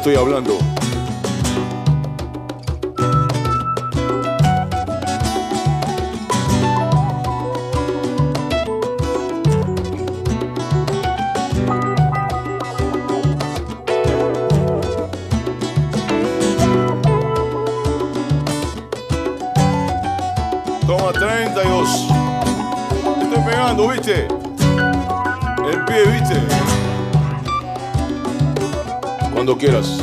Estoy hablando. Quieras.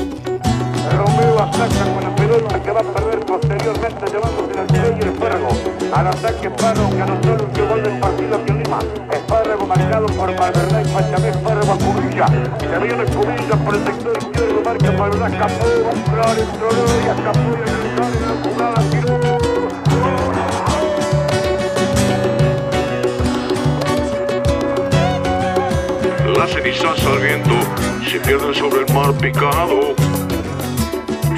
Romeo ataca con la pelota que va a perder posteriormente llevándose al sello y Espárrago. Al ataque Espárrago que anotó el último gol del partido aquí en Lima. Espárrago marcado por Malverdad y Pachamé Espárrago a Cubilla. Se viene Cubilla por el sector izquierdo, marca Malverdad, escapó, va a entrar, entró y escapó y entró en la jugada, tiró. Las cenizas al viento se pierden sobre el mar picado.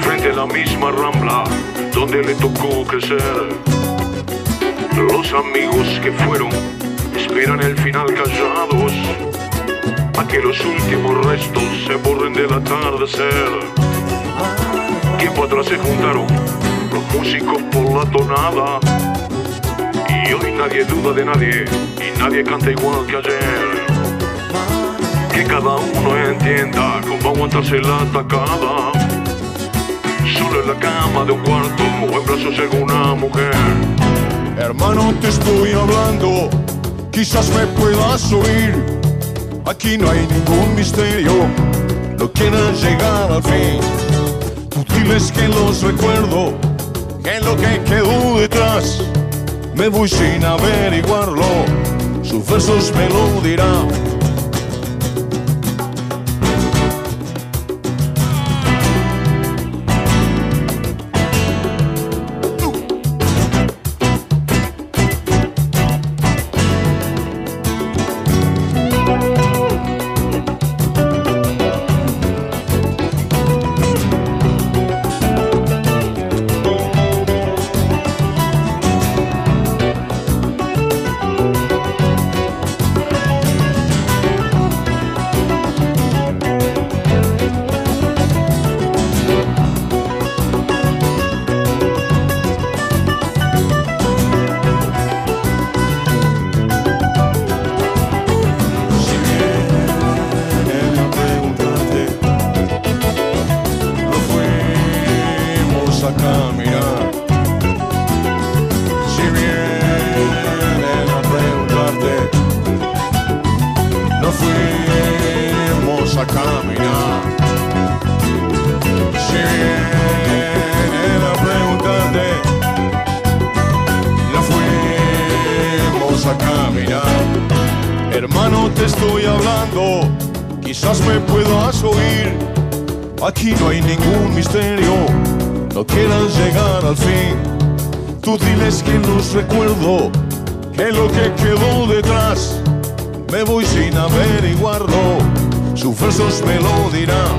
Frente a la misma rambla donde le tocó crecer. Los amigos que fueron esperan el final callados. A que los últimos restos se borren del atardecer. Tiempo atrás se juntaron los músicos por la tonada. Y hoy nadie duda de nadie y nadie canta igual que ayer que cada uno entienda cómo aguantarse la atacada. Solo en la cama de un cuarto o en brazos de una mujer. Hermano, te estoy hablando. Quizás me puedas oír. Aquí no hay ningún misterio. No quieras llegar al fin. Tú diles que los recuerdo. Que lo que quedó detrás. Me voy sin averiguarlo. Sus versos me lo dirán. Quizás me puedas oír. Aquí no hay ningún misterio, no quieras llegar al fin. Tú diles que los recuerdo, que lo que quedó detrás, me voy sin averiguarlo. Sus versos me lo dirán,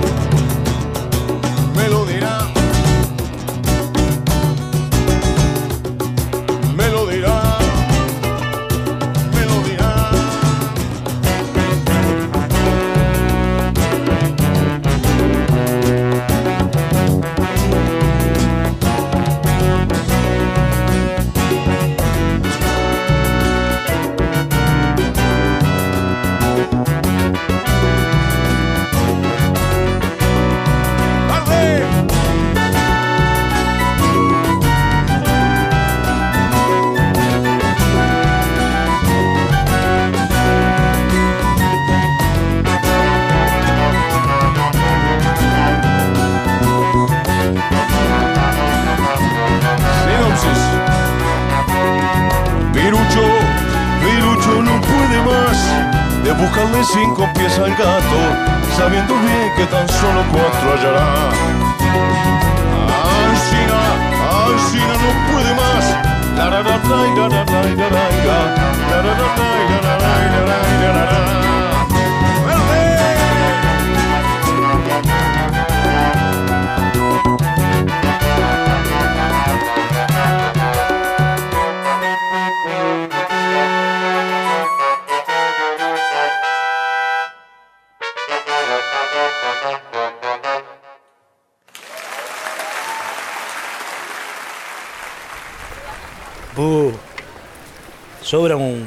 sobra un,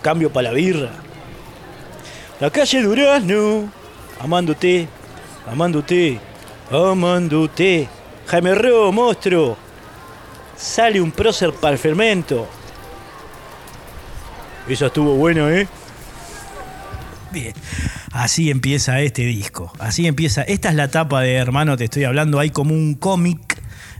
cambio para la birra. La calle Durazno, amándote, amándote, amándote. Jaime Ro, monstruo. Sale un prócer para el fermento. Esa estuvo buena, ¿eh? Bien. Así empieza este disco. Así empieza. Esta es la tapa de Hermano, te estoy hablando. Hay como un cómic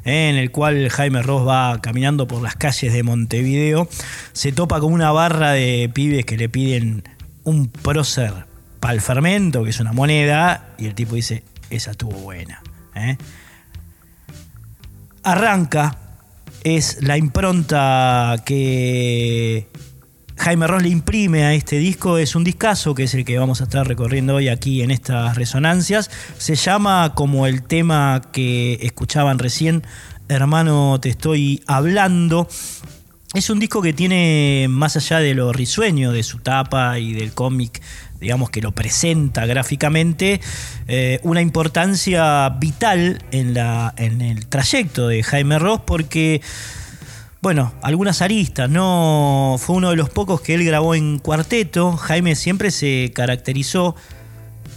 en el cual Jaime Ross va caminando por las calles de Montevideo, se topa con una barra de pibes que le piden un prócer para el fermento, que es una moneda, y el tipo dice, esa estuvo buena. ¿eh? Arranca, es la impronta que Jaime Ross le imprime a este disco es un discazo, que es el que vamos a estar recorriendo hoy aquí en estas resonancias. Se llama como el tema que escuchaban recién, Hermano, te estoy hablando. Es un disco que tiene, más allá de lo risueño de su tapa y del cómic, digamos que lo presenta gráficamente, eh, una importancia vital en, la, en el trayecto de Jaime Ross porque bueno, algunas aristas, no fue uno de los pocos que él grabó en cuarteto. Jaime siempre se caracterizó,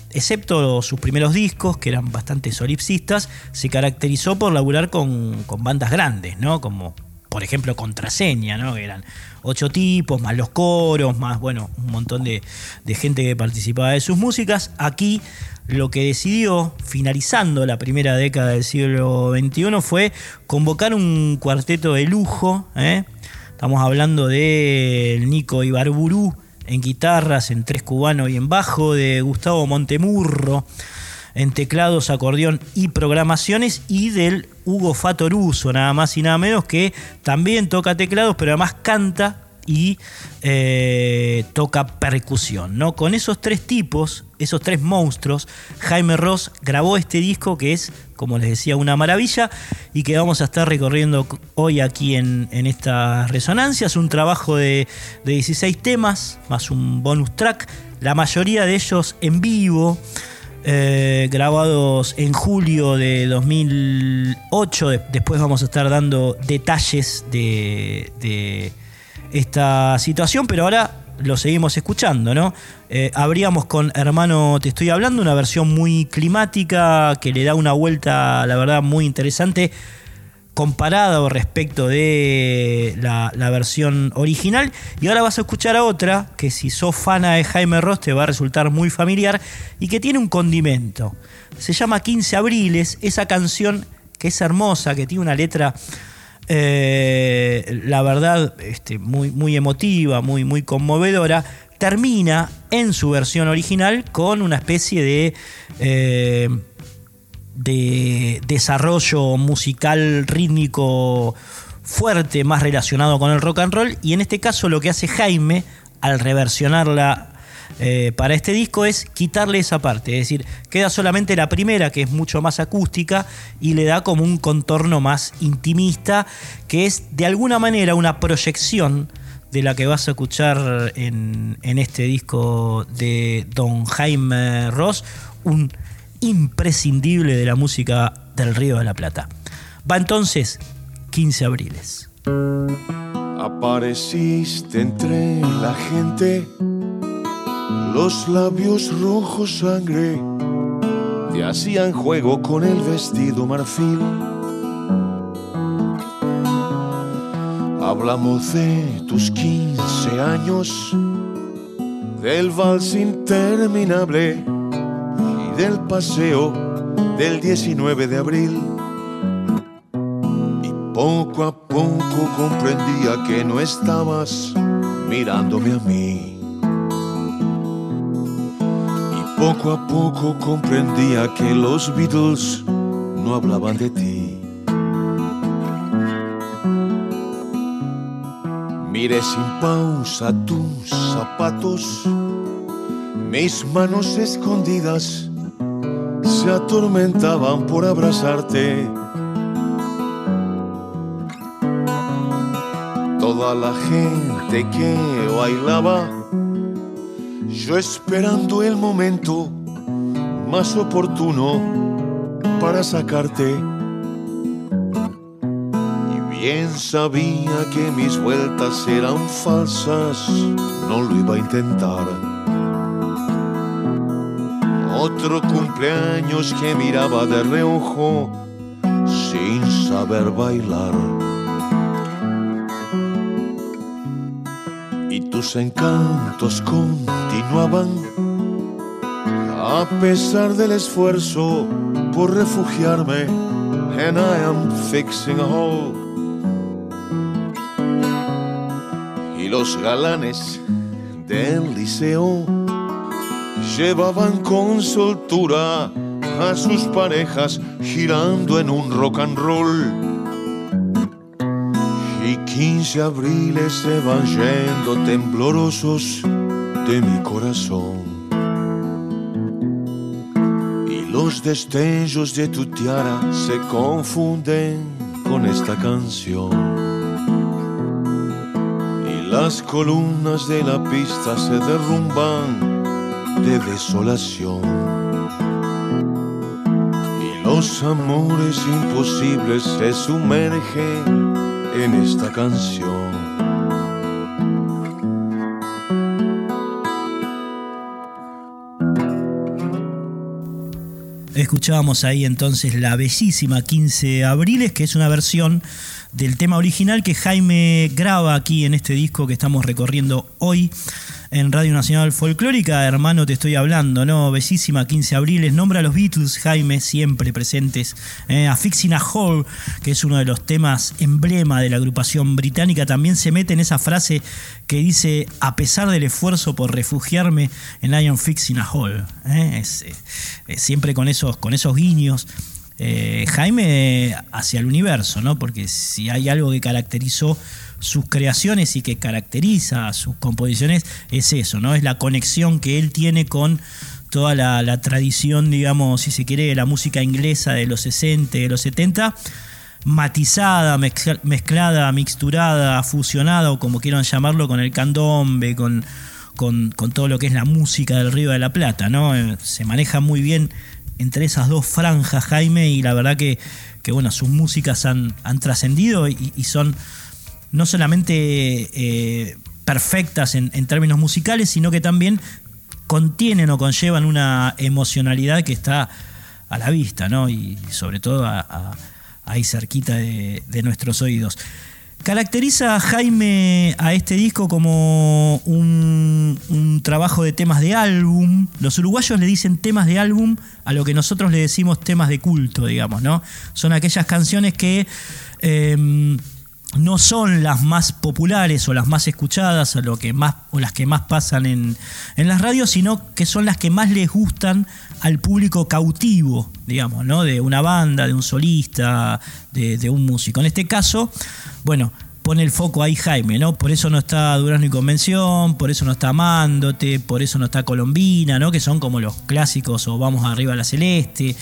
excepto sus primeros discos, que eran bastante solipsistas, se caracterizó por laburar con, bandas grandes, ¿no? Como por ejemplo Contraseña, ¿no? Que eran ocho tipos, más los coros, más, bueno, un montón de, de gente que participaba de sus músicas. Aquí lo que decidió, finalizando la primera década del siglo XXI, fue convocar un cuarteto de lujo. ¿eh? Estamos hablando de Nico Ibarburú en guitarras, en tres cubanos y en bajo, de Gustavo Montemurro en teclados, acordeón y programaciones, y del Hugo Fatoruso, nada más y nada menos, que también toca teclados, pero además canta y eh, toca percusión. ¿no? Con esos tres tipos, esos tres monstruos, Jaime Ross grabó este disco que es, como les decía, una maravilla y que vamos a estar recorriendo hoy aquí en, estas resonancias. Un trabajo de, de 16 temas, más un bonus track, la mayoría de ellos en vivo. Eh, grabados en julio de 2008. Después vamos a estar dando detalles de esta situación, pero ahora lo seguimos escuchando, ¿no? Eh, abríamos con Hermano Te Estoy Hablando, una versión muy climática que le da una vuelta, la verdad, muy interesante comparado respecto de la, la, versión original. Y ahora vas a escuchar a otra que si sos fana de Jaime Ross te va a resultar muy familiar y que tiene un condimento. Se llama 15 Abriles, esa canción que es hermosa, que tiene una letra eh, la verdad, este, muy, muy emotiva, muy, muy conmovedora, termina en su versión original con una especie de, eh, de desarrollo musical rítmico fuerte, más relacionado con el rock and roll, y en este caso lo que hace Jaime al reversionarla eh, para este disco es quitarle esa parte, es decir, queda solamente la primera que es mucho más acústica y le da como un contorno más intimista, que es de alguna manera una proyección de la que vas a escuchar en, en este disco de Don Jaime Ross, un imprescindible de la música del Río de la Plata. Va entonces 15 abriles. Apareciste entre la gente los labios rojos sangre te hacían juego con el vestido marfil. Hablamos de tus 15 años, del vals interminable y del paseo del 19 de abril. Y poco a poco comprendía que no estabas mirándome a mí Poco a poco comprendía que los Beatles no hablaban de ti. Miré sin pausa tus zapatos, mis manos escondidas se atormentaban por abrazarte. Toda la gente que bailaba, yo esperando el momento más oportuno para sacarte. Y bien sabía que mis vueltas eran falsas, no lo iba a intentar otro cumpleaños que miraba de reojo sin saber bailar. Y tus encantos continuaban a pesar del esfuerzo por refugiarme. And I am fixing a hole. Y los galanes del liceo llevaban con soltura a sus parejas girando en un rock and roll. Y quince abriles se van yendo temblorosos de mi corazón. Y los destellos de tu tiara se confunden con esta canción. Y las columnas de la pista se derrumban de desolación. Y los amores imposibles se sumergen en esta canción. Escuchábamos ahí entonces la bellísima 15 Abriles, que es una versión del tema original que Jaime graba aquí en este disco que estamos recorriendo hoy en Radio Nacional Folclórica, hermano, te estoy hablando, ¿no? Bellísima, 15 abriles, nombra a los Beatles, Jaime, siempre presentes, eh, a Fixing a Hole, que es uno de los temas emblema de la agrupación británica, también se mete en esa frase que dice, a pesar del esfuerzo por refugiarme en Iron Fixing a Hole, ¿eh? Eh, siempre con esos, con esos guiños. Jaime hacia el universo, ¿no? Porque si hay algo que caracterizó sus creaciones y que caracteriza sus composiciones es eso, ¿no? Es la conexión que él tiene con toda la, tradición, digamos, si se quiere, de la música inglesa de los 60, de los 70, matizada, mezclada, mixturada, fusionada, o como quieran llamarlo, con el candombe, con, con, todo lo que es la música del Río de la Plata, ¿no? Eh, se maneja muy bien entre esas dos franjas, Jaime, y la verdad que, que bueno, sus músicas han, han trascendido y son no solamente eh, perfectas en, términos musicales, sino que también contienen o conllevan una emocionalidad que está a la vista, ¿no? Y sobre todo ahí cerquita de, nuestros oídos. Caracteriza a Jaime a este disco como un, trabajo de temas de álbum. Los uruguayos le dicen temas de álbum a lo que nosotros le decimos temas de culto, digamos, ¿no? Son aquellas canciones que em, no son las más populares o las más escuchadas o, lo que más, o las que más pasan en, las radios, sino que son las que más les gustan al público cautivo, digamos, ¿no? De una banda, de un solista, de, un músico. En este caso, bueno, pone el foco ahí Jaime, ¿no? Por eso no está Durazno y Convención, por eso no está Amándote, por eso no está Colombina, ¿no? Que son como los clásicos o Vamos arriba a la Celeste,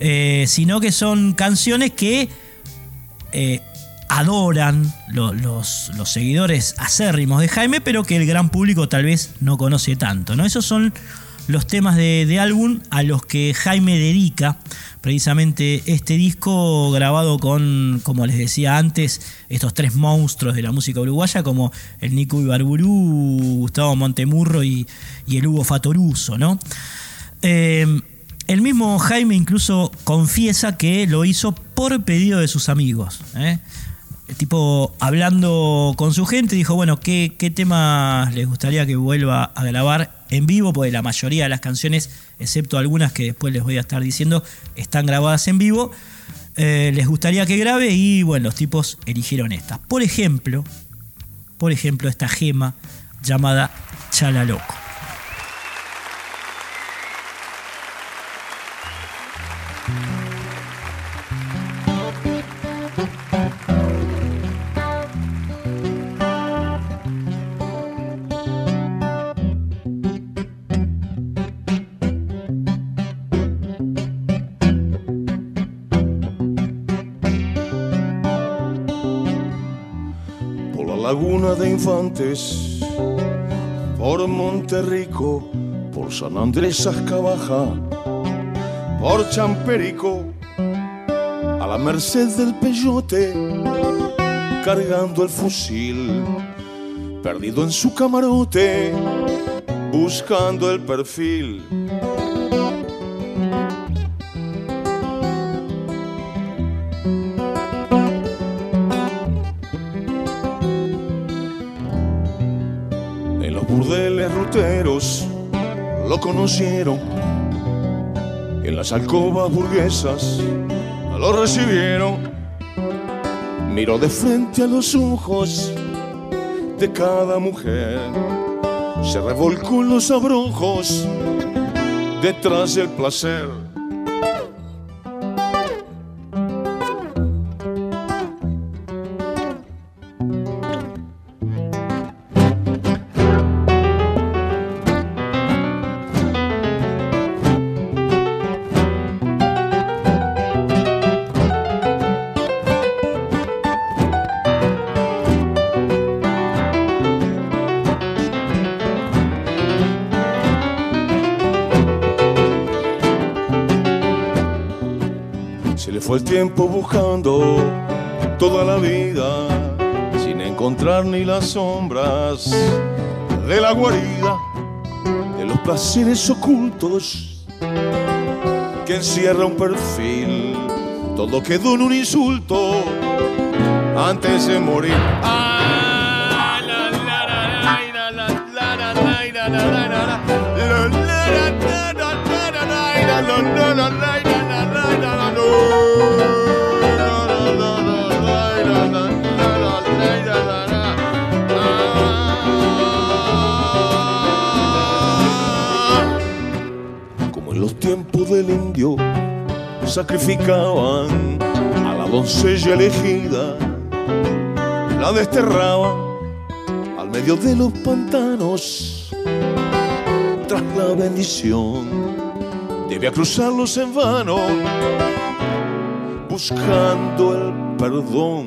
eh, sino que son canciones que eh, adoran los, seguidores acérrimos de Jaime, pero que el gran público tal vez no conoce tanto. ¿no? Esos son los temas de, álbum a los que Jaime dedica precisamente este disco grabado con, como les decía antes, estos tres monstruos de la música uruguaya como el Nico Ibarburú, Gustavo Montemurro y, el Hugo Fatoruso. ¿no? Eh, el mismo Jaime incluso confiesa que lo hizo por pedido de sus amigos. ¿eh? El tipo hablando con su gente dijo, bueno, ¿qué, ¿qué temas les gustaría que vuelva a grabar en vivo? Porque la mayoría de las canciones, excepto algunas que después les voy a estar diciendo, están grabadas en vivo. Eh, les gustaría que grabe y bueno, los tipos eligieron estas. Por ejemplo, por ejemplo, esta gema llamada Chala Loco. Laguna de infantes, por Monterrico, por San Andrés Ascabaja, por Champerico, a la merced del peyote, cargando el fusil, perdido en su camarote, buscando el perfil. Lo conocieron, en las alcobas burguesas lo recibieron. Miró de frente a los ojos de cada mujer, se revolcó en los abrojos detrás del placer. Buscando toda la vida sin encontrar ni las sombras de la guarida de los placeres ocultos que encierra un perfil. Todo quedó en un insulto antes de morir. Ah, del indio sacrificaban a la doncella elegida, la desterraban al medio de los pantanos tras la bendición debía cruzarlos en vano, buscando el perdón.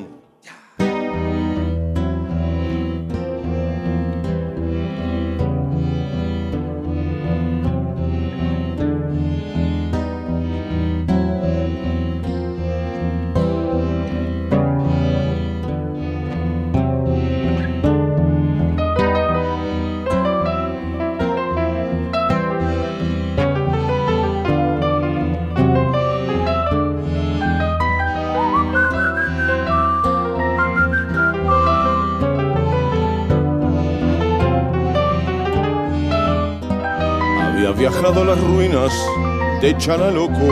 te loco.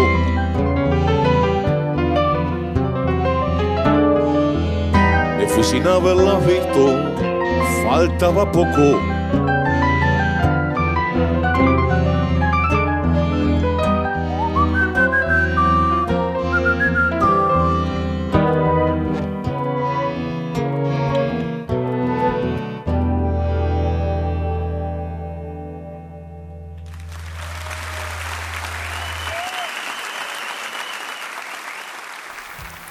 Le fucinaban las visto, faltaba poco.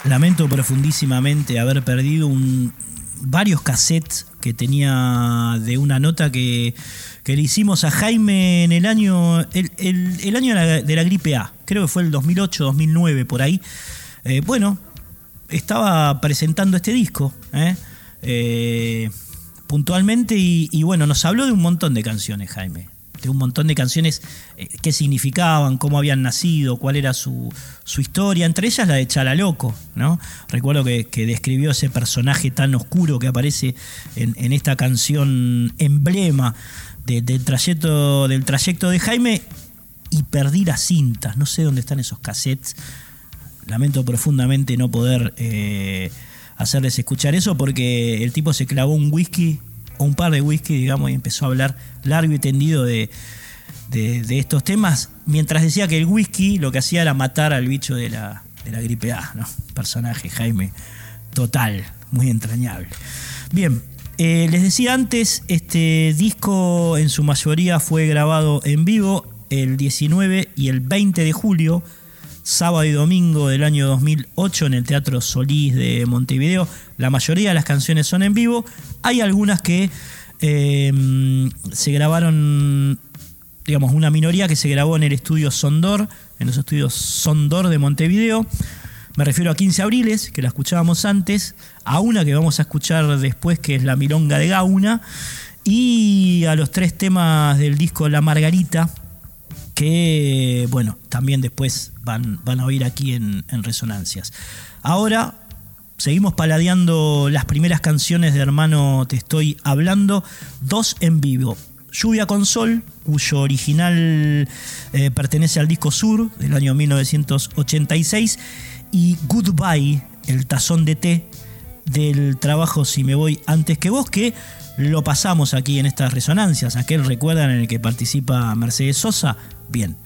Lamento profundísimamente haber perdido un, varios cassettes que tenía de una nota que, que le hicimos a Jaime en el año, el, el- año de la, gripe A. Creo que fue el 2008, 2009, por ahí. Eh, bueno, estaba presentando este disco, ¿eh? Eh, puntualmente, y bueno, nos habló de un montón de canciones, Jaime. De un montón de canciones, eh, qué significaban, cómo habían nacido, cuál era su, su historia, entre ellas la de Chalaloco, ¿no? Recuerdo que, que describió ese personaje tan oscuro que aparece en, en esta canción emblema de- del, trayecto, del trayecto de Jaime y perdí las cintas, no sé dónde están esos cassettes, lamento profundamente no poder eh, hacerles escuchar eso porque el tipo se clavó un whisky o un par de whisky, digamos, y empezó a hablar largo y tendido de, de- estos temas, mientras decía que el whisky lo que hacía era matar al bicho de la, de la gripe A, ¿no? Personaje, Jaime, total, muy entrañable. Bien, eh, les decía antes, este disco en su mayoría fue grabado en vivo el 19 y el 20 de julio sábado y domingo del año 2008 en el Teatro Solís de Montevideo. La mayoría de las canciones son en vivo. Hay algunas que eh, se grabaron, digamos, una minoría que se grabó en el estudio Sondor, en los estudios Sondor de Montevideo. Me refiero a 15 Abriles, que la escuchábamos antes, a una que vamos a escuchar después, que es La Milonga de Gauna, y a los tres temas del disco La Margarita, que, bueno, también después van, van a oír aquí en Resonancias. Ahora seguimos paladeando las primeras canciones de Hermano Te Estoy Hablando, dos en vivo. Lluvia con Sol, cuyo original eh, pertenece al disco Sur del año 1986, y Goodbye, el tazón de té del trabajo Si me voy antes que vos, que lo pasamos aquí en estas resonancias. Aquel recuerdan en el que participa Mercedes Sosa. Bien,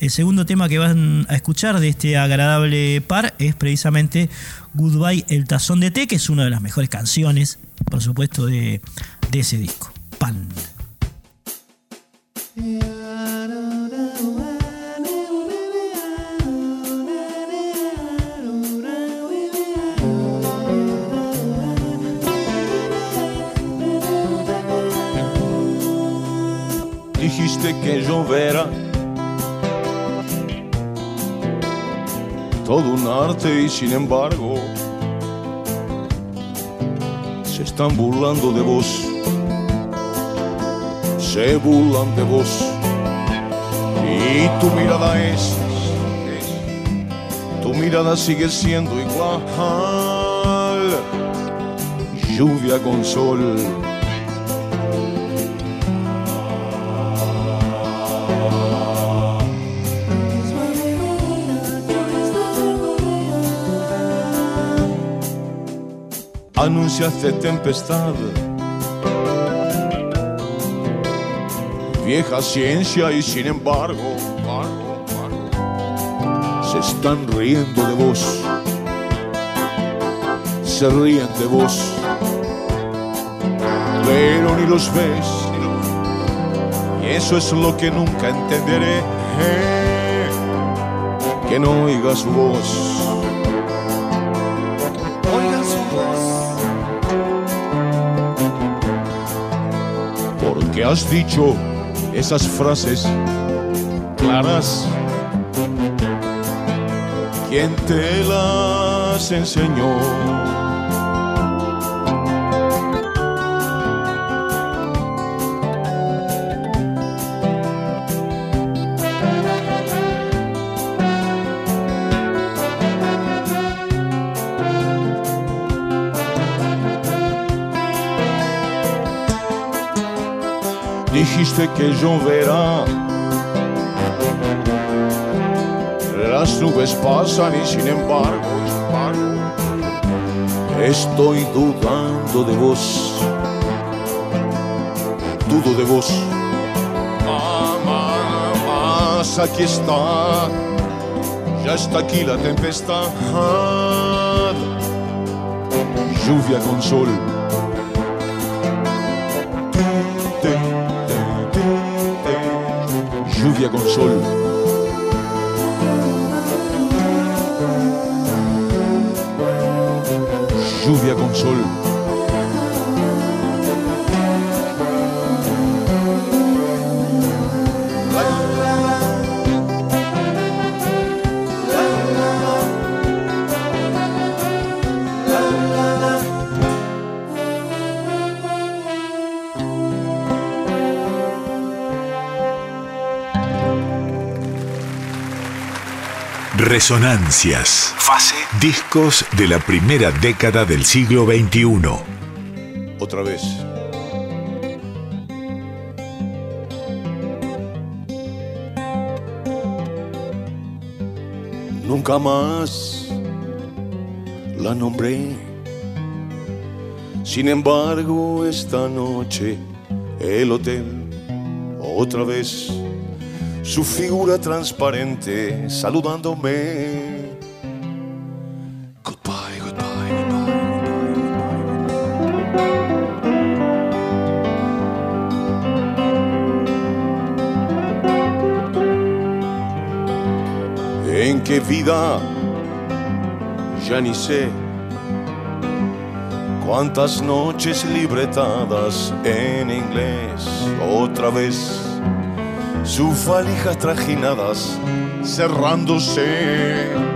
el segundo tema que van a escuchar de este agradable par es precisamente Goodbye, el tazón de té, que es una de las mejores canciones, por supuesto, de, ese disco. Pan. Dijiste que lloverá todo un arte y sin embargo se están burlando de vos, se burlan de vos. Y tu mirada es, tu mirada sigue siendo igual, lluvia con sol. Anunciaste tempestad. Vieja ciencia y sin embargo, embargo, embargo, se están riendo de vos. Se ríen de vos. Pero ni los ves. Y eso es lo que nunca entenderé. Que no oigas voz. Porque has dicho esas frases claras. ¿Quién te las enseñó? Dijiste que lloverá. Las nubes pasan y sin embargo, estoy dudando de vos. Dudo de vos. Ah, Más aquí está. Ya está aquí la tempestad. Lluvia con sol. Lluvia con sol. Lluvia con sol. Resonancias. Fase. Discos de la primera década del siglo XXI. Otra vez. Nunca más la nombré. Sin embargo, esta noche el hotel, otra vez, su figura transparente saludándome. Goodbye, goodbye, goodbye. ¿En qué vida? Ya ni sé. Cuántas noches libretadas en inglés, otra vez sus valijas trajinadas cerrándose.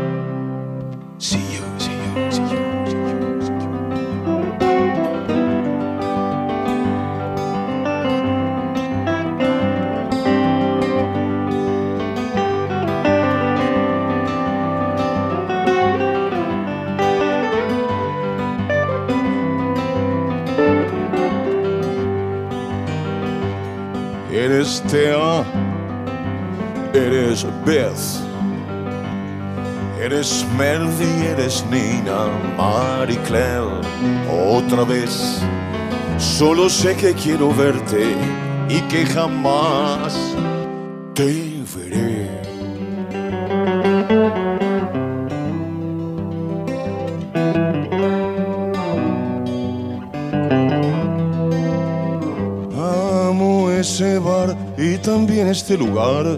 Eres Nina, Marie otra vez. Solo sé que quiero verte y que jamás te veré. Amo ese bar y también este lugar,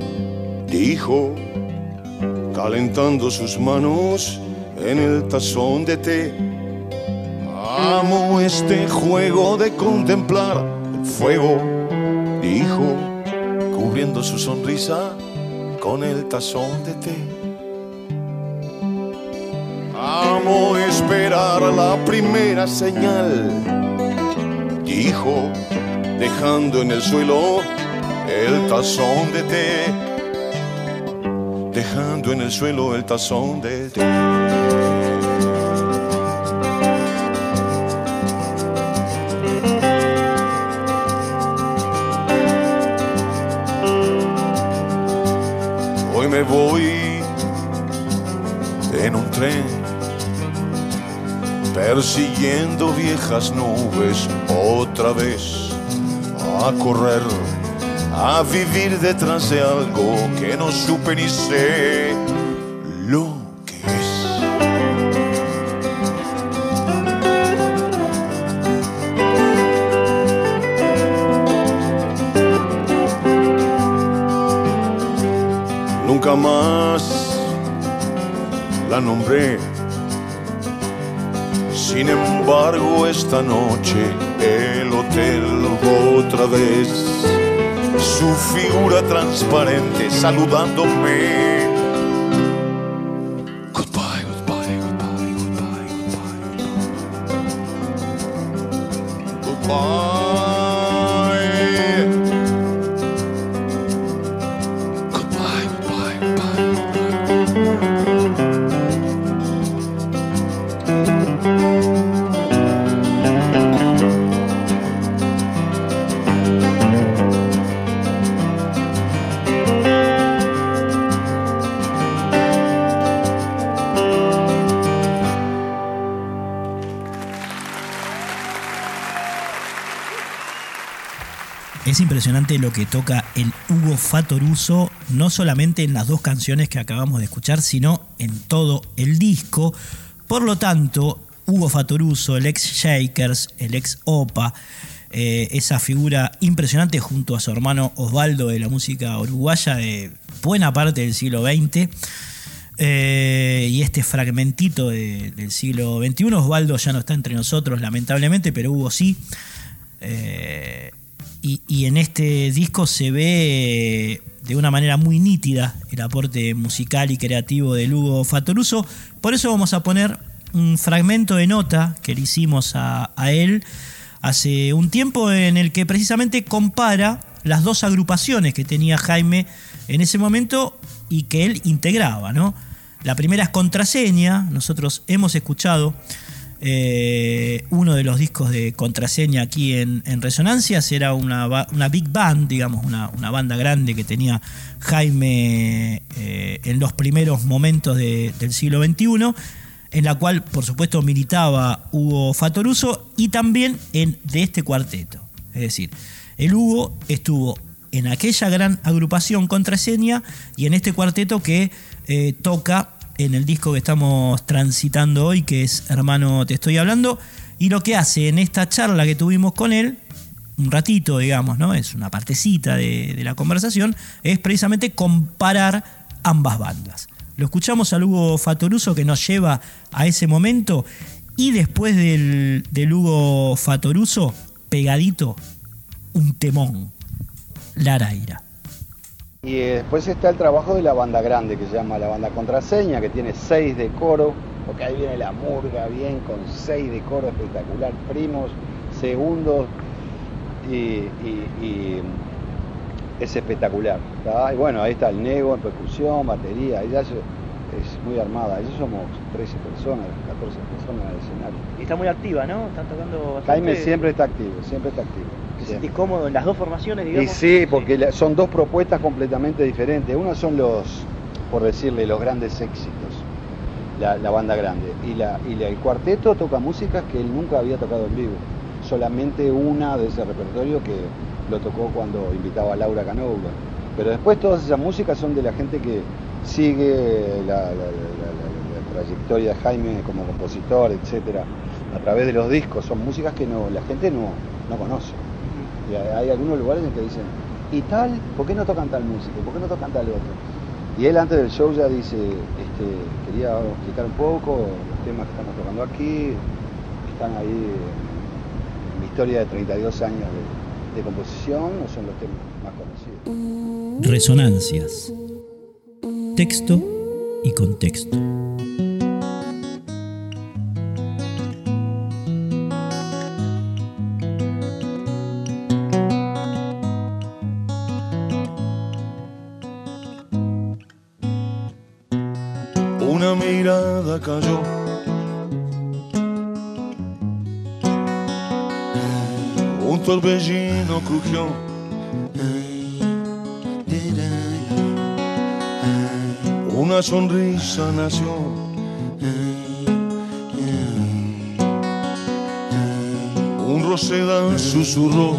dijo, calentando sus manos en el tazón de té. Amo este juego de contemplar el fuego, dijo, cubriendo su sonrisa con el tazón de té. Amo esperar la primera señal, dijo, dejando en el suelo el tazón de té, dejando en el suelo el tazón de té. Hoy me voy en un tren persiguiendo viejas nubes otra vez a correr, a vivir detrás de algo que no supe ni sé lo que es. Nunca más la nombré. Sin embargo, esta noche el hotel otra vez, su figura transparente saludándome. Es impresionante lo que toca el Hugo Fatoruso, no solamente en las dos canciones que acabamos de escuchar, sino en todo el disco. Por lo tanto, Hugo Fatoruso, el ex Shakers, el ex Opa, eh, esa figura impresionante junto a su hermano Osvaldo de la música uruguaya de buena parte del siglo XX. eh, y este fragmentito de- del siglo XXI, Osvaldo ya no está entre nosotros, lamentablemente, pero Hugo sí. Eh, y, en este disco se ve de una manera muy nítida el aporte musical y creativo de Lugo Fatoruso. Por eso vamos a poner un fragmento de nota que le hicimos a, a él hace un tiempo en el que precisamente compara las dos agrupaciones que tenía Jaime en ese momento y que él integraba, ¿no? La primera es Contraseña, nosotros hemos escuchado eh, uno de los discos de Contraseña aquí en, en Resonancias, era una, una big band, digamos, una, una banda grande que tenía Jaime eh, en los primeros momentos de- del siglo XXI, en la cual, por supuesto, militaba Hugo Fatoruso y también en, de este cuarteto. Es decir, el Hugo estuvo en aquella gran agrupación Contraseña y en este cuarteto que eh, toca en el disco que estamos transitando hoy, que es Hermano Te Estoy Hablando, y lo que hace en esta charla que tuvimos con él, un ratito, digamos, ¿no? Es una partecita de, la conversación, es precisamente comparar ambas bandas. Lo escuchamos a Hugo Fatoruso que nos lleva a ese momento Y después del, del Hugo Fatoruso, pegadito, un temón, Laraira. Y eh, después está el trabajo de la banda grande que se llama la banda contraseña, que tiene seis de coro, porque ahí viene la murga bien con seis de coro espectacular, primos, segundos, y, y- y es espectacular. ¿tá? Y bueno, ahí está el nego en percusión, batería, ella es, es muy armada, ellos somos 13 personas, 14 personas en el escenario. Y está muy activa, ¿no? Están tocando bastante. Jaime siempre está activo, siempre está activo. ¿Te siempre. sentís cómodo en las dos formaciones, Y sí, porque son dos propuestas completamente diferentes. Una son los, por decirle, los grandes éxitos, la, la banda grande. Y, la, y la- el cuarteto toca músicas que él nunca había tocado en vivo. Solamente una de ese repertorio que lo tocó cuando invitaba a Laura Canova. Pero después todas esas músicas son de la gente que sigue la trayectoria de Jaime como compositor, etcétera, a través de los discos. Son músicas que no, la gente no, no conoce. Y hay, algunos lugares en que dicen, ¿y tal? ¿Por qué no tocan tal música? ¿Por qué no tocan tal otro? Y él antes del show ya dice, este, quería explicar un poco los temas que estamos tocando aquí, están ahí en mi historia de 32 años de, de composición, no son los temas más conocidos. Resonancias. Texto y contexto. Sonrisa nació. Un rosedal susurró.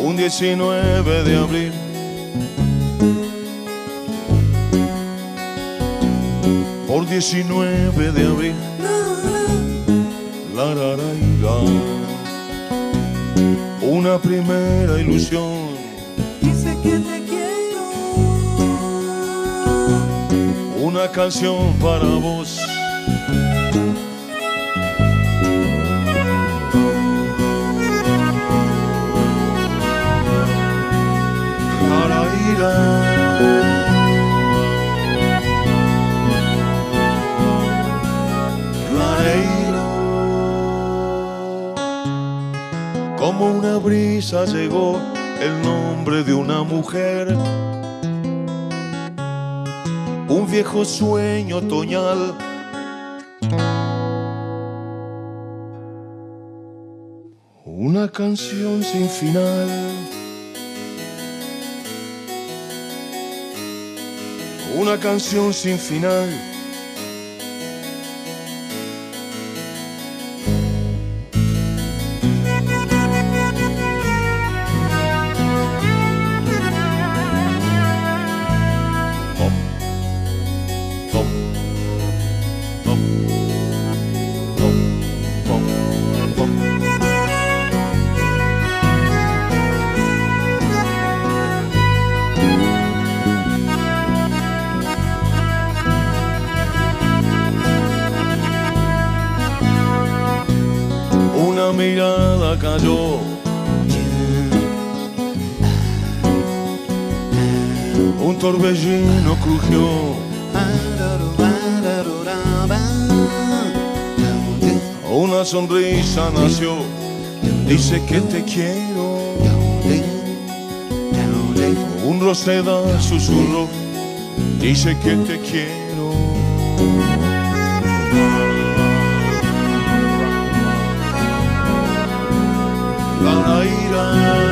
un 19 de abril. Por 19 de abril. La la, la, ira. Una primera ilusión. Dice que te quiero. una canción para vos. Para ir Como una brisa llegó el nombre de una mujer un viejo sueño otoñal. Una canción sin final. Una canción sin final. Una mirada cayó. Un torbellino crujió. Una sonrisa nació, dice que te quiero. Un roseda susurró, dice que te quiero. La la, ira.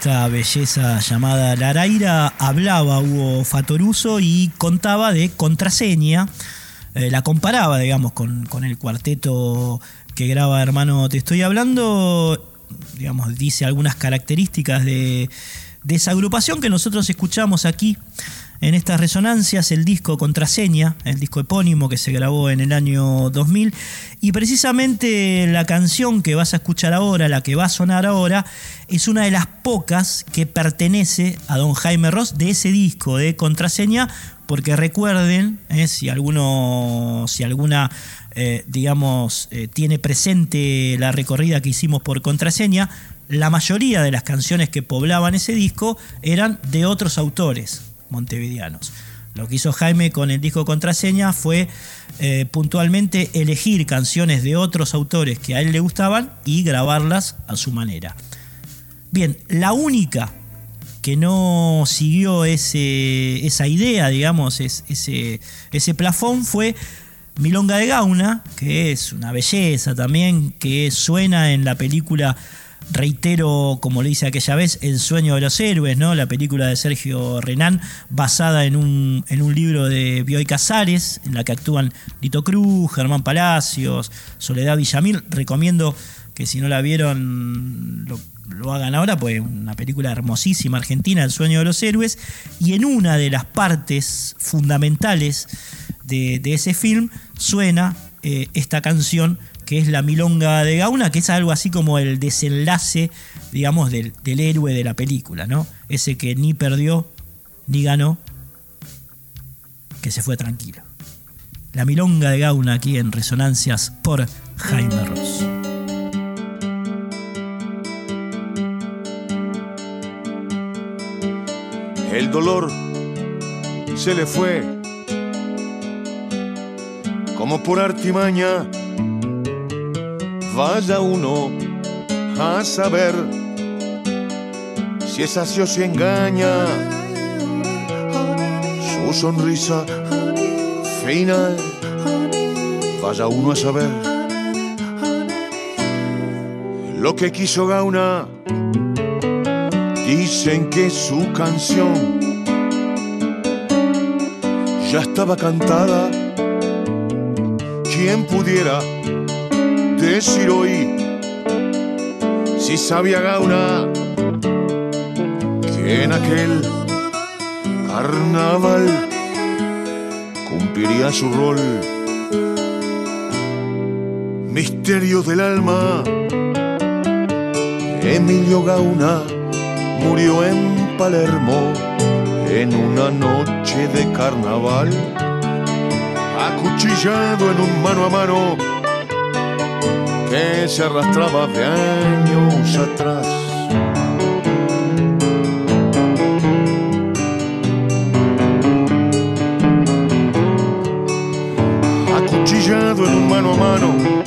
Esta belleza llamada Laraira, hablaba Hugo Fatoruso y contaba de contraseña. Eh, la comparaba, digamos, con, con el cuarteto que graba Hermano Te Estoy Hablando. Digamos, dice algunas características de, de esa agrupación que nosotros escuchamos aquí en estas resonancias el disco Contraseña, el disco epónimo que se grabó en el año 2000 y precisamente la canción que vas a escuchar ahora, la que va a sonar ahora, es una de las pocas que pertenece a don Jaime Ross de ese disco de Contraseña, porque recuerden, eh, si alguno, si alguna, eh, digamos, eh, tiene presente la recorrida que hicimos por Contraseña, la mayoría de las canciones que poblaban ese disco eran de otros autores montevideanos. Lo que hizo Jaime con el disco Contraseña fue eh, puntualmente elegir canciones de otros autores que a él le gustaban y grabarlas a su manera. Bien, la única que no siguió ese, esa idea, digamos, ese, ese plafón fue Milonga de Gauna, que es una belleza también, que suena en la película reitero, como le dice aquella vez, El sueño de los héroes, ¿no? La película de Sergio Renán, basada en un, en un libro de Bioy Casares, en la que actúan Lito Cruz, Germán Palacios, Soledad Villamil. Recomiendo que si no la vieron lo, lo hagan ahora, pues una película hermosísima argentina, El sueño de los héroes, y en una de las partes fundamentales de, ese film suena eh, esta canción que es la milonga de Gauna, que es algo así como el desenlace, digamos, del, héroe de la película, ¿no? Ese que ni perdió ni ganó, que se fue tranquilo. La milonga de Gauna aquí en Resonancias por Jaime Ross. El dolor se le fue como por artimaña. Vaya uno a saber si es así o si engaña. Su sonrisa final. Vaya uno a saber lo que quiso Gauna. Dicen que su canción ya estaba cantada. ¿Quién pudiera decir hoy si sabía Gauna que en aquel carnaval cumpliría su rol? Misterio del alma, Emilio Gauna murió en Palermo en una noche de carnaval, acuchillado en un mano a mano que se arrastraba de años atrás. Acuchillado en un mano a mano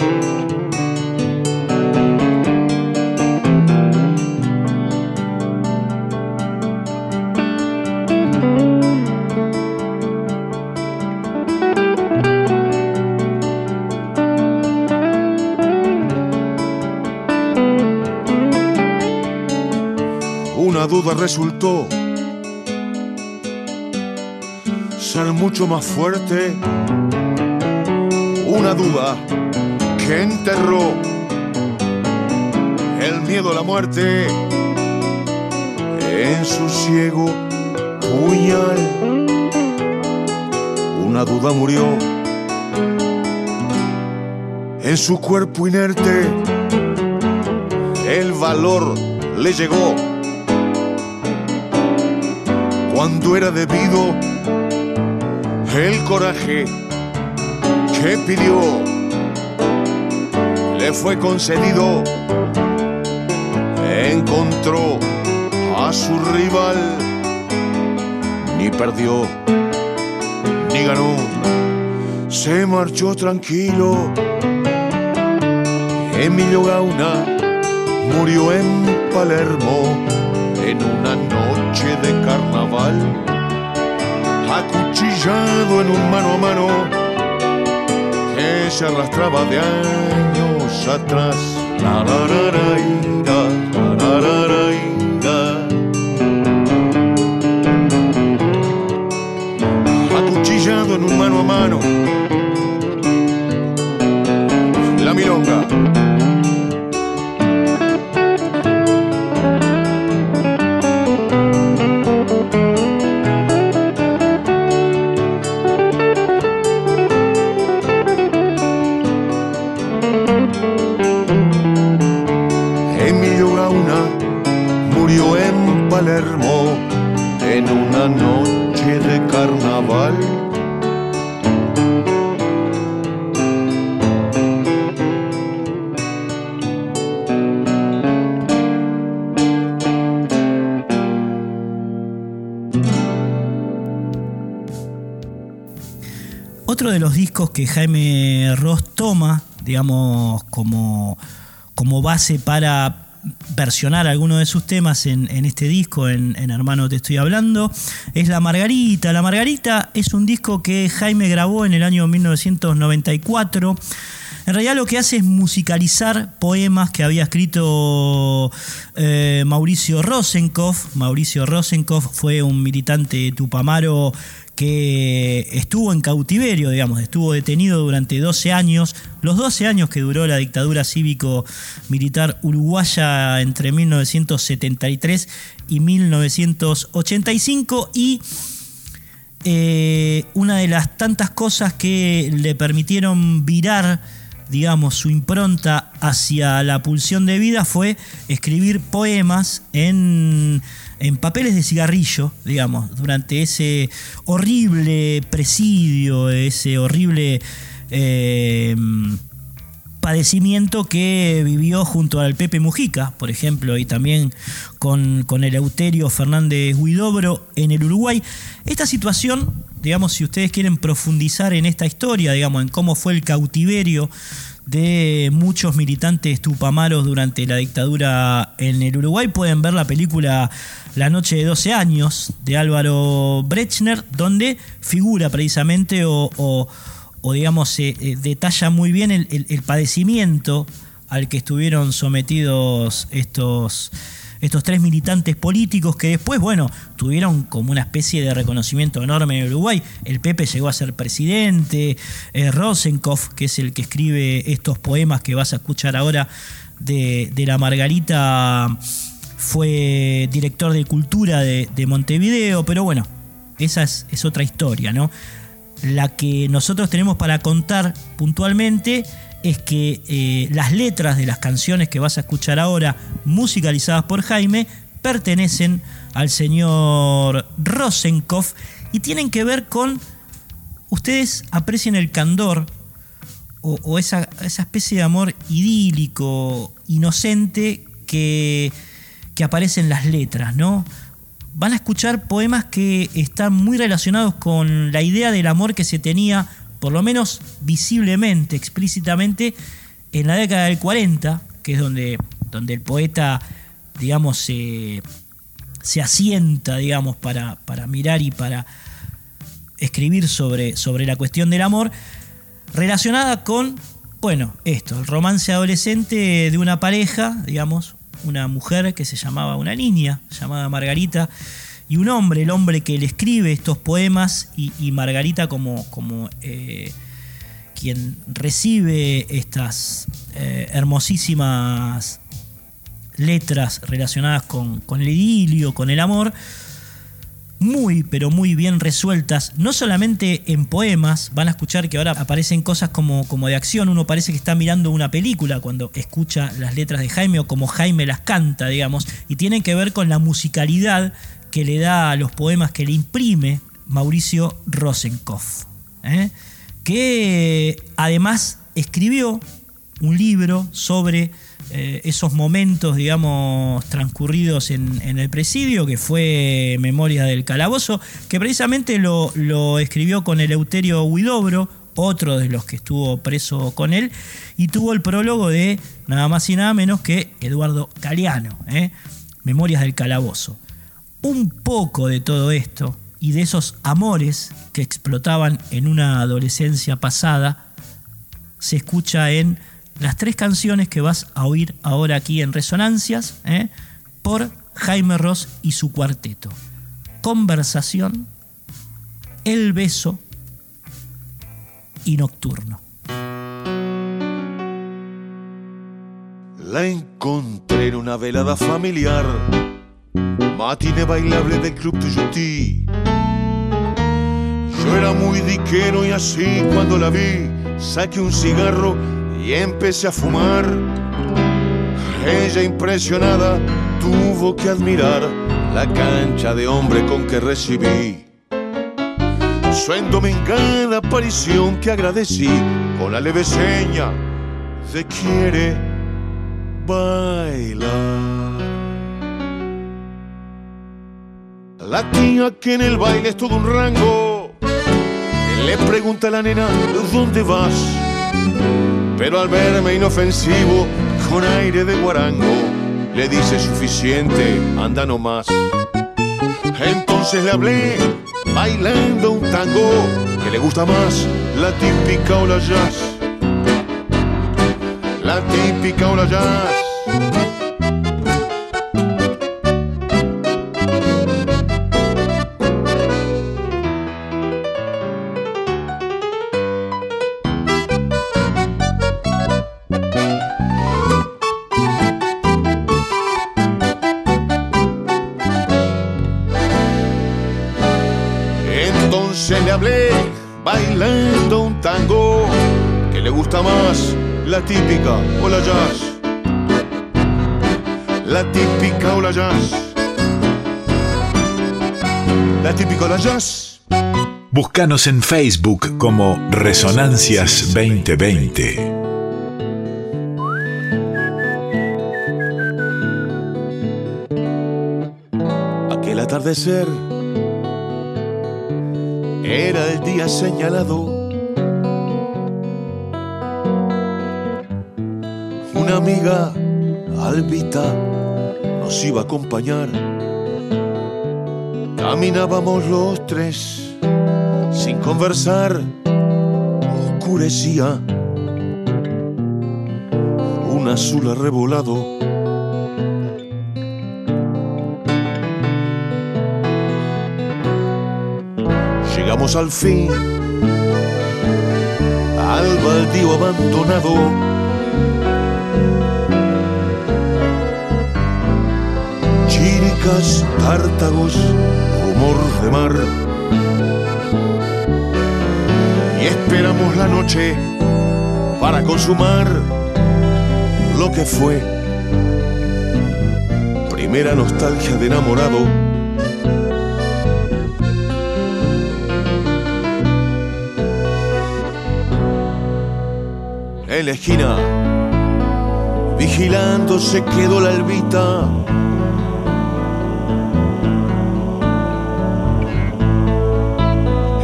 duda resultó ser mucho más fuerte. Una duda que enterró el miedo a la muerte en su ciego puñal. Una duda murió en su cuerpo inerte. El valor le llegó era debido el coraje que pidió le fue concedido encontró a su rival ni perdió ni ganó se marchó tranquilo Emilio Gauna murió en Palermo en una noche de carnaval, acuchillado en un mano a mano que se arrastraba de años atrás. La, la, la, carnaval. Otro de los discos que Jaime Ross toma, digamos, como, como base para versionar algunos de sus temas en, este disco, en, Hermano Te Estoy Hablando, es La Margarita. La Margarita es un disco que Jaime grabó en el año 1994. En realidad lo que hace es musicalizar poemas que había escrito eh, Mauricio Rosenkopf. Mauricio Rosenkopf fue un militante tupamaro que estuvo en cautiverio, digamos, estuvo detenido durante 12 años, los 12 años que duró la dictadura cívico-militar uruguaya entre 1973 y 1985 y eh, una de las tantas cosas que le permitieron virar digamos, su impronta hacia la pulsión de vida fue escribir poemas en, en, papeles de cigarrillo, digamos, durante ese horrible presidio, ese horrible eh, padecimiento que vivió junto al Pepe Mujica, por ejemplo, y también con, con el Euterio Fernández Huidobro en el Uruguay. Esta situación digamos, si ustedes quieren profundizar en esta historia, digamos, en cómo fue el cautiverio de muchos militantes tupamaros durante la dictadura en el Uruguay, pueden ver la película La Noche de 12 años de Álvaro Brechner, donde figura precisamente o, o, digamos, eh, detalla muy bien el, el padecimiento al que estuvieron sometidos estos estos tres militantes políticos que después, bueno, tuvieron como una especie de reconocimiento enorme en Uruguay. El Pepe llegó a ser presidente, eh, Rosenkopf, que es el que escribe estos poemas que vas a escuchar ahora de, la Margarita, fue director de cultura de, de Montevideo, pero bueno, esa es, es otra historia, ¿no? La que nosotros tenemos para contar puntualmente es que eh, las letras de las canciones que vas a escuchar ahora, musicalizadas por Jaime, pertenecen al señor Rosenkopf y tienen que ver con, ustedes aprecian el candor o, esa, esa, especie de amor idílico, inocente que, que aparece en las letras, ¿no? Van a escuchar poemas que están muy relacionados con la idea del amor que se tenía por lo menos visiblemente, explícitamente, en la década del 40, que es donde, donde el poeta, digamos, se, se asienta, digamos, para, para, mirar y para escribir sobre, sobre la cuestión del amor, relacionada con, bueno, esto, el romance adolescente de una pareja, digamos, una mujer que se llamaba, una niña llamada Margarita, y un hombre, el hombre que le escribe estos poemas y, Margarita como, como eh, quien recibe estas eh, hermosísimas letras relacionadas con, con, el idilio, con el amor, muy, pero muy bien resueltas, no solamente en poemas, van a escuchar que ahora aparecen cosas como, como de acción, uno parece que está mirando una película cuando escucha las letras de Jaime o como Jaime las canta, digamos, y tienen que ver con la musicalidad que le da a los poemas que le imprime Mauricio Rosenkopf, ¿eh? que además escribió un libro sobre eh, esos momentos, digamos, transcurridos en, el presidio, que fue Memoria del Calabozo, que precisamente lo, lo escribió con Eleuterio Huidobro, otro de los que estuvo preso con él, y tuvo el prólogo de nada más y nada menos que Eduardo Galeano, ¿eh? Memorias del Calabozo un poco de todo esto y de esos amores que explotaban en una adolescencia pasada se escucha en las tres canciones que vas a oír ahora aquí en Resonancias ¿eh? por Jaime Ross y su cuarteto. Conversación, El beso y Nocturno. La encontré en una velada familiar Matine bailable del Club Tuyutí. Yo era muy diquero y así cuando la vi, saqué un cigarro y empecé a fumar. Ella impresionada tuvo que admirar la cancha de hombre con que recibí su endomingada aparición que agradecí con la leve seña de quiere bailar. La tía que en el baile es todo un rango, le pregunta a la nena, ¿dónde vas? Pero al verme inofensivo, con aire de guarango, le dice suficiente, anda nomás. Entonces le hablé, bailando un tango, que le gusta más, la típica o la jazz. La típica o la jazz. Jazz. Búscanos en Facebook como Resonancias 2020. Aquel atardecer era el día señalado. Una amiga, Albita, nos iba a acompañar. Caminábamos los tres sin conversar. Oscurecía un azul arrebolado. Llegamos al fin al baldío abandonado. Chíricas, tártagos, de mar. Y esperamos la noche para consumar lo que fue. Primera nostalgia de enamorado. en la esquina. Vigilando se quedó la albita.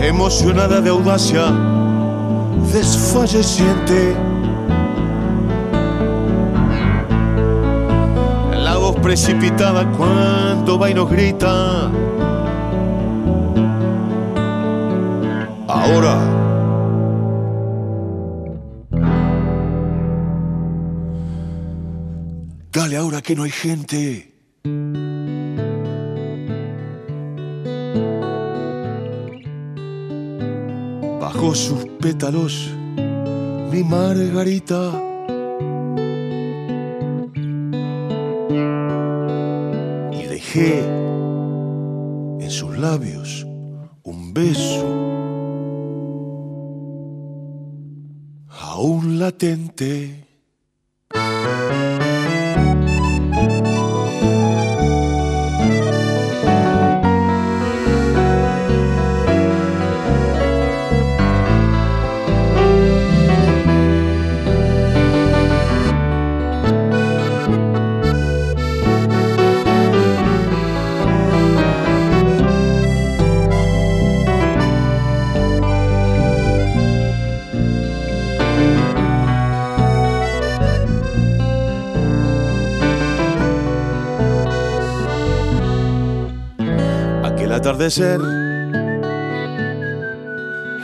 Emocionada de audacia, desfalleciente. La voz precipitada cuando va y nos grita. Ahora. Dale ahora que no hay gente. Pétalos, mi margarita. Y dejé en sus labios un beso aún latente.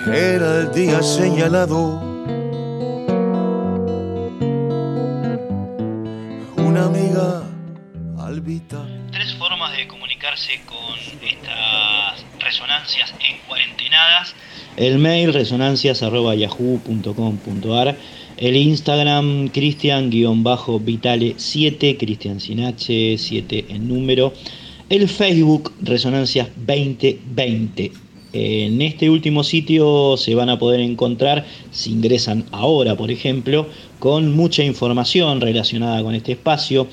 Era el día señalado. Una amiga, Albita. Tres formas de comunicarse con estas resonancias en cuarentenadas. El mail resonancias.yahoo.com.ar El Instagram cristian-vitale7, cristian sin H, 7 en número. El Facebook Resonancias 2020. En este último sitio se van a poder encontrar, si ingresan ahora por ejemplo, con mucha información relacionada con este espacio.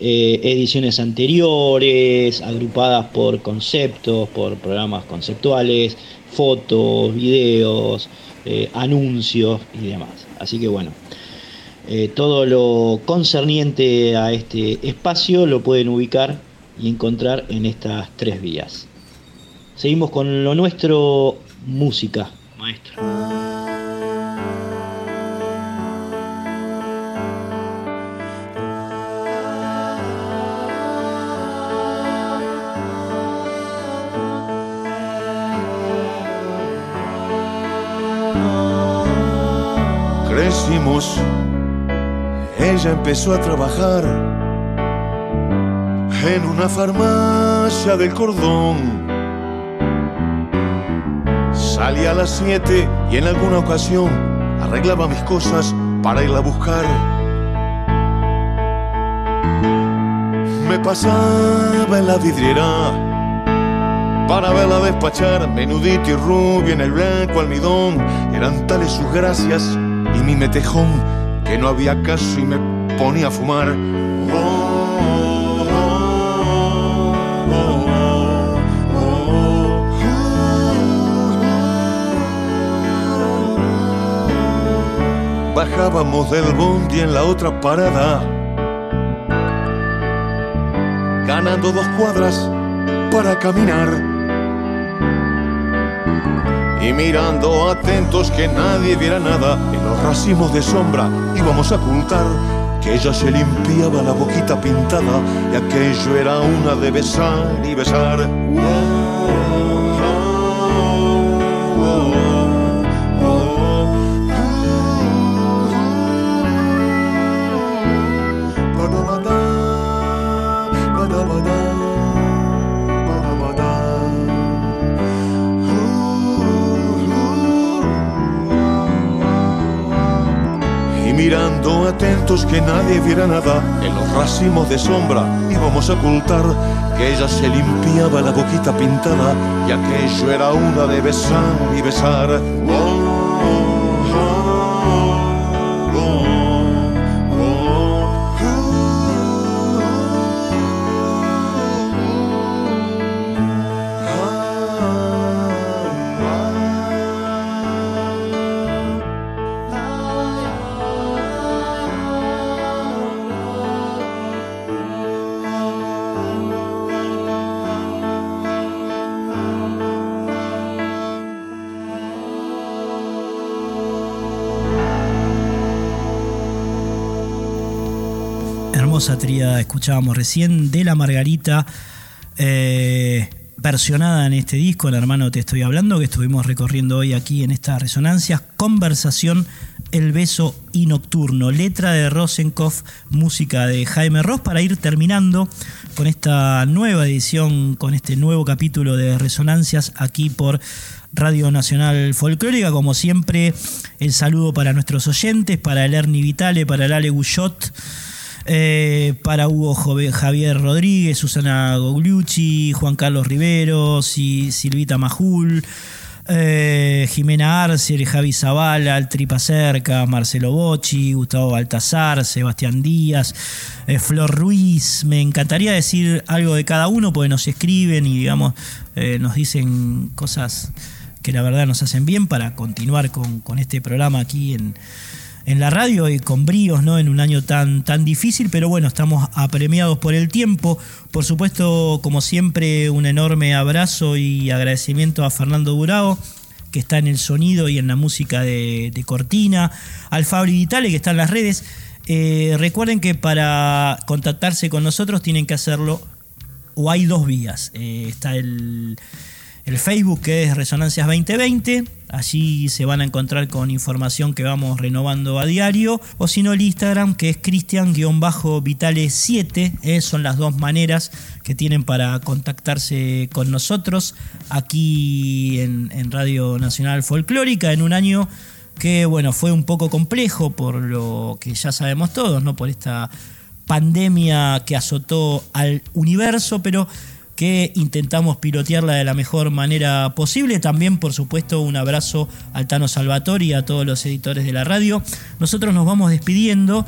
eh, ediciones anteriores, agrupadas por conceptos, por programas conceptuales, fotos, videos, eh, anuncios y demás. Así que bueno, eh, todo lo concerniente a este espacio lo pueden ubicar y encontrar en estas tres vías. Seguimos con lo nuestro, música, maestro. Crecimos, ella empezó a trabajar en una farmacia del cordón. Salía a las 7 y en alguna ocasión arreglaba mis cosas para irla a buscar. Me pasaba en la vidriera para verla despachar, menudito y rubio en el blanco almidón. Eran tales sus gracias y mi metejón que no había caso y me ponía a fumar. Oh, Bajábamos del bondi en la otra parada, ganando dos cuadras para caminar y mirando atentos que nadie viera nada en los racimos de sombra íbamos a ocultar que ella se limpiaba la boquita pintada y aquello era una de besar y besar. Atentos que nadie viera nada, en los racimos de sombra íbamos a ocultar que ella se limpiaba la boquita pintada y aquello era una de besar y besar. Hermosa tríada escuchábamos recién de la Margarita, eh, versionada en este disco, el hermano Te Estoy Hablando, que estuvimos recorriendo hoy aquí en estas resonancias. Conversación, El Beso y Nocturno, letra de Rosenkopf, música de Jaime Ross, para ir terminando con esta nueva edición, con este nuevo capítulo de Resonancias aquí por Radio Nacional Folclórica. Como siempre, el saludo para nuestros oyentes, para el Ernie Vitale, para el Ale Guyot. Eh, para Hugo Javier Rodríguez, Susana Gogliucci, Juan Carlos Riveros y Silvita Majul, eh, Jimena Arce, Javi Zavala, el Tripa Cerca, Marcelo Bocci, Gustavo Baltazar, Sebastián Díaz, eh, Flor Ruiz. Me encantaría decir algo de cada uno porque nos escriben y digamos nos dicen cosas que la verdad nos hacen bien para continuar con, con este programa aquí en, en la radio y con bríos, ¿no? En un año tan, tan difícil, pero bueno, estamos apremiados por el tiempo. Por supuesto, como siempre, un enorme abrazo y agradecimiento a Fernando Durao, que está en el sonido y en la música de, de Cortina, al Fabri Vitale, que está en las redes. Eh, recuerden que para contactarse con nosotros tienen que hacerlo, o hay dos vías. Eh, está el el Facebook que es Resonancias 2020, allí se van a encontrar con información que vamos renovando a diario, o si no el Instagram que es Cristian-Vitale7, eh, son las dos maneras que tienen para contactarse con nosotros aquí en, en Radio Nacional Folclórica en un año que bueno fue un poco complejo por lo que ya sabemos todos, ¿no? por esta pandemia que azotó al universo, pero que intentamos pilotearla de la mejor manera posible. También, por supuesto, un abrazo al Tano Salvatori y a todos los editores de la radio. Nosotros nos vamos despidiendo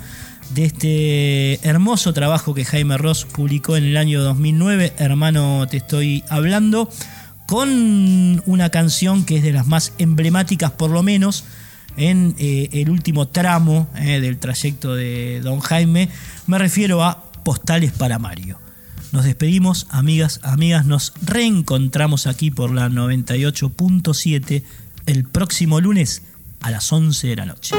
de este hermoso trabajo que Jaime Ross publicó en el año 2009, Hermano Te Estoy Hablando, con una canción que es de las más emblemáticas, por lo menos, en eh, el último tramo eh, del trayecto de Don Jaime. Me refiero a Postales para Mario. Nos despedimos, amigas, amigas, nos reencontramos aquí por la 98.7 el próximo lunes a las 11 de la noche.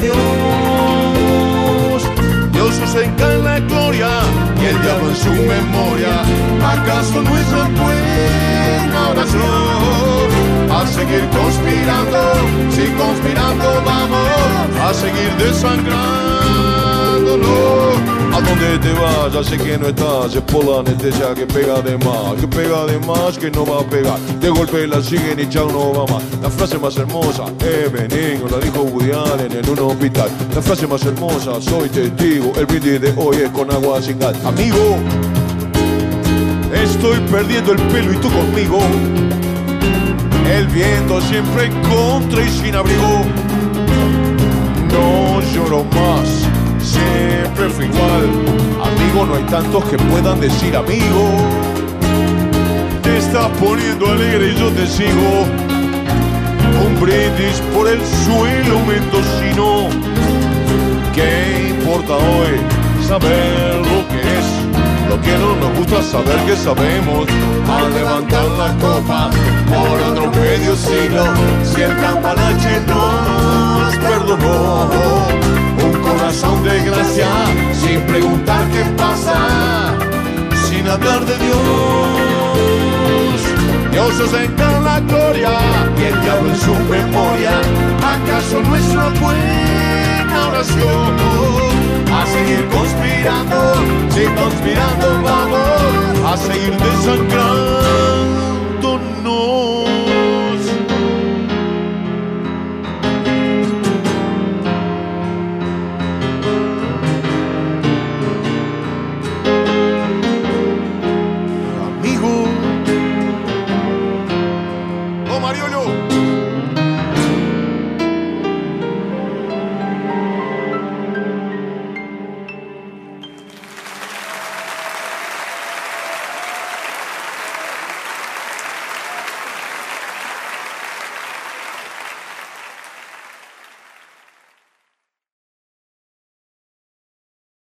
Dios. Dios ostenga en la gloria y el diablo en su memoria. ¿Acaso no es la buena oración? A seguir conspirando, si conspirando vamos a seguir desangrándonos. Donde te vayas, sé que no estás, es por la anestesia que pega de más, que pega de más, que no va a pegar. De golpe la siguen y chao no va más. La frase más hermosa, eh, benigno, la dijo Woody Allen en un hospital. La frase más hermosa, soy testigo, el brindis de hoy es con agua sin gas. Amigo, estoy perdiendo el pelo y tú conmigo. El viento siempre contra y sin abrigo. No lloro más, siempre fui igual. Amigo, no hay tantos que puedan decir amigo. Te estás poniendo alegre y yo te sigo. Un brindis por el suelo mendocino. ¿Qué importa hoy saber lo que es? Lo que no nos gusta saber que sabemos. A levantar la copa por otro medio siglo. Si el campanache nos perdonó. Un corazón de gracia sin preguntar qué pasa. Sin hablar de Dios. Dios ostenga la gloria y el diablo en su memoria. ¿Acaso no es una buena oración? A seguir conspirando, si conspirando vamos a seguir desangrando.